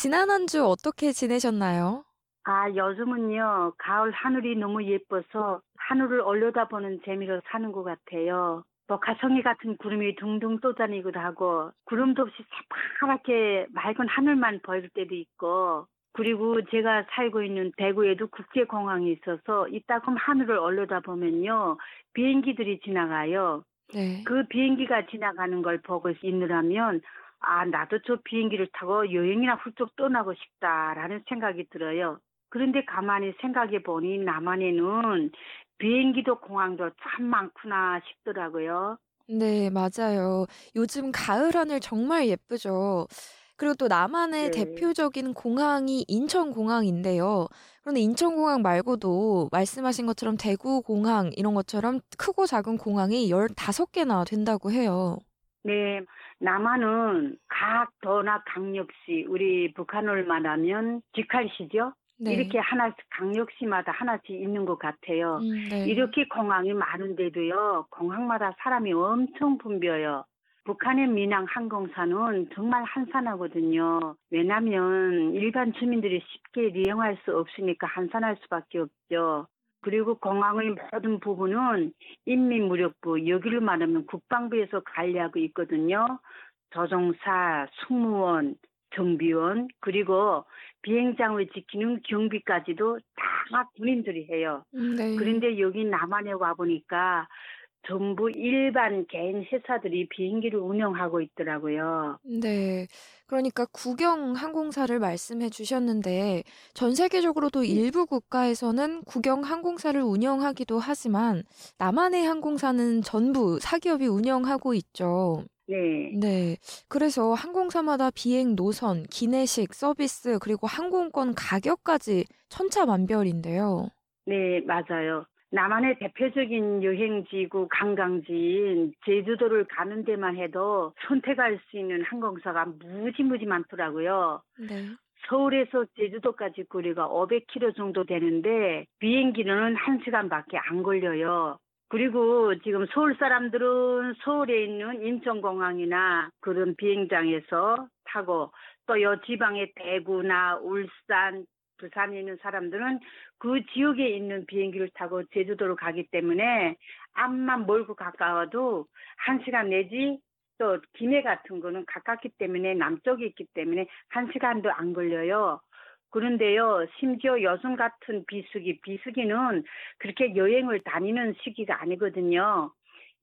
지난 한 주 어떻게 지내셨나요? 아, 요즘은요, 가을 하늘이 너무 예뻐서 하늘을 올려다보는 재미로 사는 것 같아요. 뭐 가성이 같은 구름이 둥둥 떠다니기도 하고 구름도 없이 새파랗게 맑은 하늘만 보일 때도 있고 그리고 제가 살고 있는 대구에도 국제공항이 있어서 이따금 하늘을 올려다보면요 비행기들이 지나가요. 네. 그 비행기가 지나가는 걸 보고 있느라면 아 나도 저 비행기를 타고 여행이나 훌쩍 떠나고 싶다라는 생각이 들어요. 그런데 가만히 생각해 보니 남한에는 비행기도 공항도 참 많구나 싶더라고요. 네, 맞아요. 요즘 가을 하늘 정말 예쁘죠. 그리고 또 남한의 네. 대표적인 공항이 인천공항인데요. 그런데 인천공항 말고도 말씀하신 것처럼 대구공항 이런 것처럼 크고 작은 공항이 15개나 된다고 해요. 네, 남한은 각 도나 강력시 우리 북한을 말하면 직할시죠. 네. 이렇게 하나씩 강력시마다 하나씩 있는 것 같아요. 음, 네. 이렇게 공항이 많은데도요, 공항마다 사람이 엄청 붐벼요. 북한의 민항 항공사는 정말 한산하거든요. 왜냐면 일반 주민들이 쉽게 이용할 수 없으니까 한산할 수밖에 없죠. 그리고 공항의 모든 부분은 인민무력부, 여기를 말하면 국방부에서 관리하고 있거든요. 조종사, 승무원, 정비원, 그리고 비행장을 지키는 경비까지도 다 군인들이 해요. 음, 네. 그런데 여기 남한에 와보니까 전부 일반 개인 회사들이 비행기를 운영하고 있더라고요. 네. 그러니까 국영 항공사를 말씀해 주셨는데 전 세계적으로도 일부 국가에서는 국영 항공사를 운영하기도 하지만 남한의 항공사는 전부 사기업이 운영하고 있죠. 네. 네. 그래서 항공사마다 비행 노선, 기내식, 서비스, 그리고 항공권 가격까지 천차만별인데요. 네, 맞아요. 남한의 대표적인 여행지고 관광지인 제주도를 가는 데만 해도 선택할 수 있는 항공사가 무지무지 많더라고요. 네. 서울에서 제주도까지 거리가 500km 정도 되는데 비행기는 1시간밖에 안 걸려요. 그리고 지금 서울 사람들은 서울에 있는 인천공항이나 그런 비행장에서 타고 또요 지방의 대구나 울산, 부산에 있는 사람들은 그 지역에 있는 비행기를 타고 제주도로 가기 때문에 앞만 멀고 가까워도 한 시간 내지 또 기내 같은 거는 가깝기 때문에 남쪽에 있기 때문에 한 시간도 안 걸려요. 그런데요, 심지어 여성 같은 비수기, 비수기는 그렇게 여행을 다니는 시기가 아니거든요.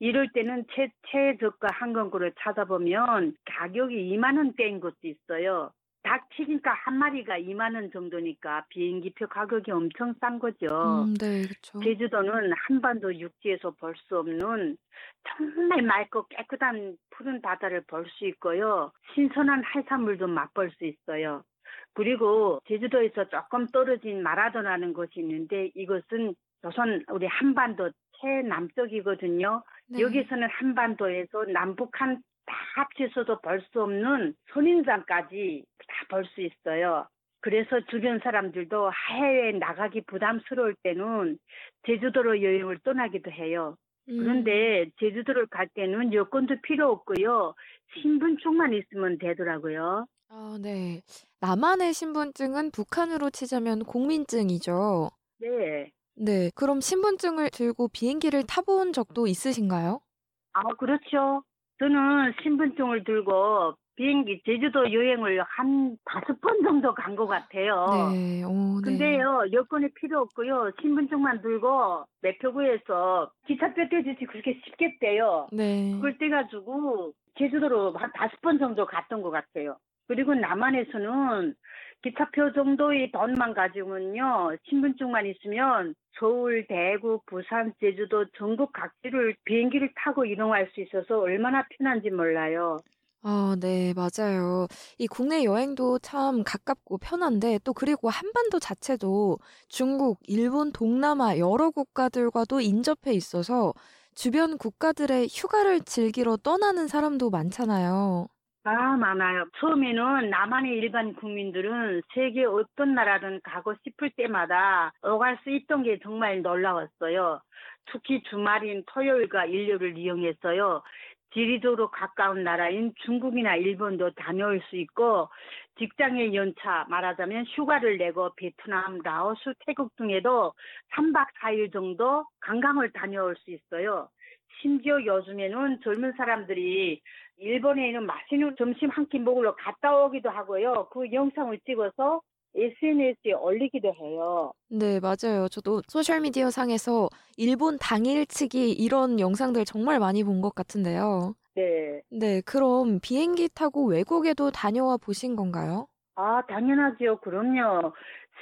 이럴 때는 최, 최저가 항공권을 찾아보면 가격이 2만 원대인 것도 있어요. 닭 튀김가 한 마리가 2만 원 정도니까 비행기표 가격이 엄청 싼 거죠. 음, 네, 그렇죠. 제주도는 한반도 육지에서 볼 수 없는 정말 맑고 깨끗한 푸른 바다를 볼 수 있고요. 신선한 해산물도 맛볼 수 있어요. 그리고 제주도에서 조금 떨어진 마라도라는 곳이 있는데 이것은 조선 우리 한반도 최남쪽이거든요. 네. 여기서는 한반도에서 남북한 다 합쳐서도 볼수 없는 선인장까지 다볼수 있어요. 그래서 주변 사람들도 해외에 나가기 부담스러울 때는 제주도로 여행을 떠나기도 해요. 음, 그런데 제주도를 갈 때는 여권도 필요 없고요. 신분증만 있으면 되더라고요. 아, 네. 남한의 신분증은 북한으로 치자면 공민증이죠. 네. 네. 그럼 신분증을 들고 비행기를 타본 적도 있으신가요? 아, 그렇죠. 저는 신분증을 들고 비행기 제주도 여행을 한 다섯 번 정도 간 것 같아요. 네. 오, 네. 근데요, 여권이 필요 없고요. 신분증만 들고 매표구에서 기차표 떼주지 그렇게 쉽게 떼요. 네. 그걸 떼가지고 제주도로 한 다섯 번 정도 갔던 것 같아요. 그리고 남한에서는 기차표 정도의 돈만 가지고는요, 신분증만 있으면 서울, 대구, 부산, 제주도 전국 각지를 비행기를 타고 이동할 수 있어서 얼마나 편한지 몰라요. 아 네 맞아요. 이 국내 여행도 참 가깝고 편한데 또 그리고 한반도 자체도 중국, 일본, 동남아 여러 국가들과도 인접해 있어서 주변 국가들의 휴가를 즐기러 떠나는 사람도 많잖아요. 아, 많아요. 처음에는 남한의 일반 국민들은 세계 어떤 나라든 가고 싶을 때마다 오갈 수 있던 게 정말 놀라웠어요. 특히 주말인 토요일과 일요일을 이용했어요. 지리적으로 가까운 나라인 중국이나 일본도 다녀올 수 있고 직장의 연차 말하자면 휴가를 내고 베트남, 라오스, 태국 등에도 3박 4일 정도 관광을 다녀올 수 있어요. 심지어 요즘에는 젊은 사람들이 일본에 있는 맛있는 점심 한 끼 먹으러 갔다 오기도 하고요. 그 영상을 찍어서 SNS에 올리기도 해요. 네 맞아요. 저도 소셜 미디어 상에서 일본 당일 치기 이런 영상들 정말 많이 본 것 같은데요. 네. 네 그럼 비행기 타고 외국에도 다녀와 보신 건가요? 아, 당연하지요. 그럼요.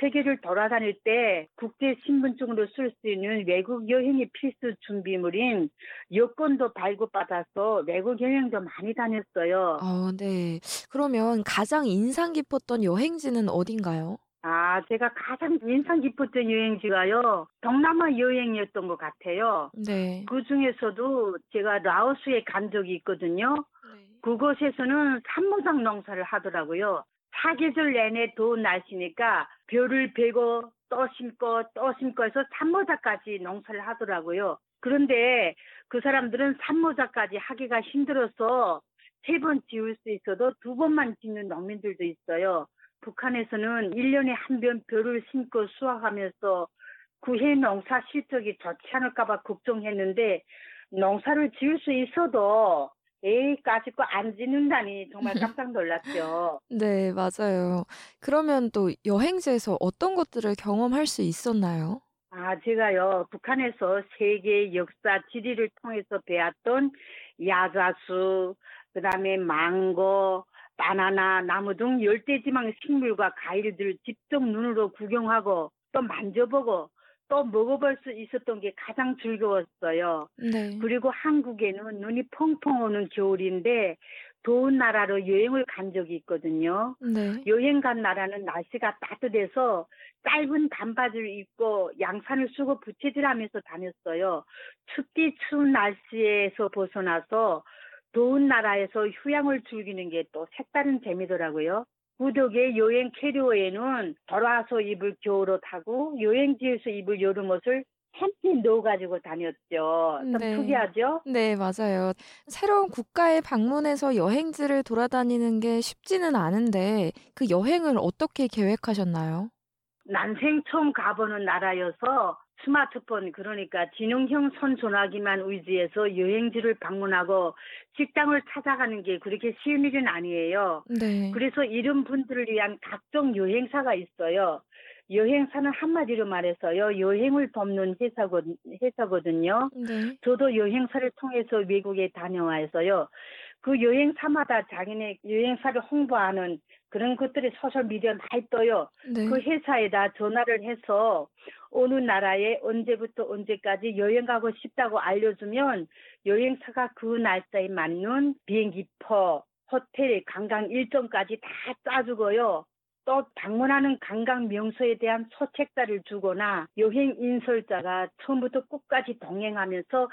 세계를 돌아다닐 때 국제 신분증으로 쓸 수 있는 외국 여행이 필수 준비물인 여권도 발급받아서 외국 여행도 많이 다녔어요. 아 네. 그러면 가장 인상 깊었던 여행지는 어딘가요? 아, 제가 가장 인상 깊었던 여행지가요. 동남아 여행이었던 것 같아요. 네. 그 중에서도 제가 라오스에 간 적이 있거든요. 네. 그곳에서는 산모작 농사를 하더라고요. 사계절 내내 더운 날씨니까 벼를 베고 또 심고 또 심고 해서 산모작까지 농사를 하더라고요. 그런데 그 사람들은 산모작까지 하기가 힘들어서 세 번 지을 수 있어도 두 번만 짓는 농민들도 있어요. 북한에서는 1년에 한 번 벼를 심고 수확하면서 그해 농사 실적이 좋지 않을까봐 걱정했는데 농사를 지을 수 있어도 에이 까짓 거 안 짓는다니 정말 깜짝 놀랐죠. 네 맞아요. 그러면 또 여행지에서 어떤 것들을 경험할 수 있었나요? 아, 제가요, 북한에서 세계 역사 지리를 통해서 배웠던 야자수, 그 다음에 망고, 바나나, 나무 등 열대지방 식물과 과일들을 직접 눈으로 구경하고 또 만져보고 또 먹어볼 수 있었던 게 가장 즐거웠어요. 네. 그리고 한국에는 눈이 펑펑 오는 겨울인데 더운 나라로 여행을 간 적이 있거든요. 네. 여행 간 나라는 날씨가 따뜻해서 짧은 반바지를 입고 양산을 쓰고 부채질하면서 다녔어요. 춥디 추운 날씨에서 벗어나서 더운 나라에서 휴양을 즐기는 게 또 색다른 재미더라고요. 구덕의 여행 캐리어에는 돌아와서 입을 겨울옷 하고 여행지에서 입을 여름옷을 함께 넣어가지고 다녔죠. 좀 네. 특이하죠? 네 맞아요. 새로운 국가에 방문해서 여행지를 돌아다니는 게 쉽지는 않은데 그 여행을 어떻게 계획하셨나요? 난생 처음 가보는 나라여서 스마트폰 그러니까 지능형 손전화기만 의지해서 여행지를 방문하고 식당을 찾아가는 게 그렇게 쉬운 일은 아니에요. 네. 그래서 이런 분들을 위한 각종 여행사가 있어요. 여행사는 한마디로 말해서요, 여행을 돕는 회사거, 회사거든요. 네. 저도 여행사를 통해서 외국에 다녀와서요, 그 여행사마다 자기네 여행사를 홍보하는 그런 것들이 소셜 미디어에 많이 떠요. 네. 그 회사에다 전화를 해서 어느 나라에 언제부터 언제까지 여행 가고 싶다고 알려주면 여행사가 그 날짜에 맞는 비행기표, 호텔, 관광 일정까지 다 짜주고요. 또 방문하는 관광 명소에 대한 소책자를 주거나 여행 인솔자가 처음부터 끝까지 동행하면서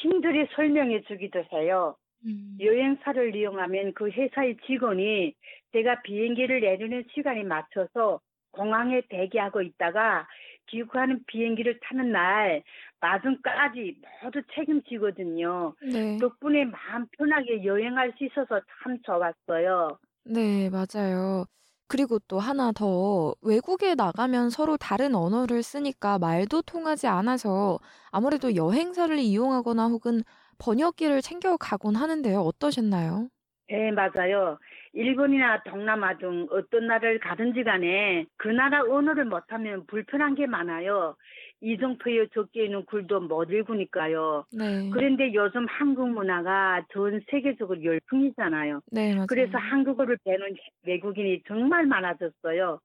친절히 설명해 주기도 해요. 음. 여행사를 이용하면 그 회사의 직원이 제가 비행기를 내리는 시간에 맞춰서 공항에 대기하고 있다가 귀국하는 비행기를 타는 날 마중까지 모두 책임지거든요. 네. 덕분에 마음 편하게 여행할 수 있어서 참 좋았어요. 네, 맞아요. 그리고 또 하나 더 외국에 나가면 서로 다른 언어를 쓰니까 말도 통하지 않아서 아무래도 여행사를 이용하거나 혹은 번역기를 챙겨가곤 하는데요. 어떠셨나요? 네, 맞아요. 일본이나 동남아 등 어떤 나라를 가든지 간에 그 나라 언어를 못하면 불편한 게 많아요. 이정표에 적혀 있는 글도 못 읽으니까요. 네. 그런데 요즘 한국 문화가 전 세계적으로 열풍이잖아요. 네, 맞아요. 그래서 한국어를 배우는 외국인이 정말 많아졌어요.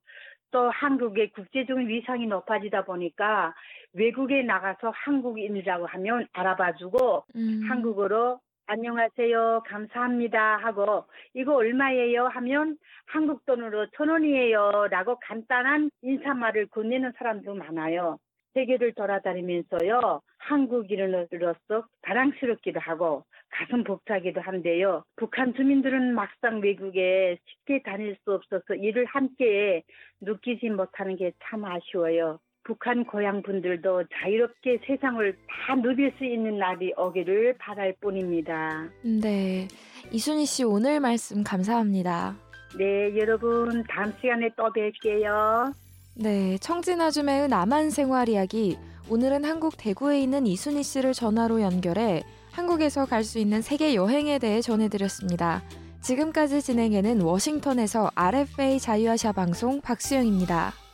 또 한국의 국제적인 위상이 높아지다 보니까 외국에 나가서 한국인이라고 하면 알아봐주고 음. 한국어로 안녕하세요. 감사합니다. 하고 이거 얼마예요? 하면 한국 돈으로 천 원이에요. 라고 간단한 인사말을 건네는 사람도 많아요. 세계를 돌아다니면서요. 한국인으로서 자랑스럽기도 하고 가슴 벅차기도 한데요. 북한 주민들은 막상 외국에 쉽게 다닐 수 없어서 이를 함께 느끼지 못하는 게 참 아쉬워요. 북한 고향 분들도 자유롭게 세상을 다 누빌 수 있는 날이 오기를 바랄 뿐입니다. 네. 이순희 씨 오늘 말씀 감사합니다. 네, 여러분 다음 시간에 또 뵐게요. 네, 청진아줌의 남한 생활 이야기. 오늘은 한국 대구에 있는 이순희 씨를 전화로 연결해 한국에서 갈 수 있는 세계 여행에 대해 전해드렸습니다. 지금까지 진행해는 워싱턴에서 RFA 자유아시아 방송 박수영입니다.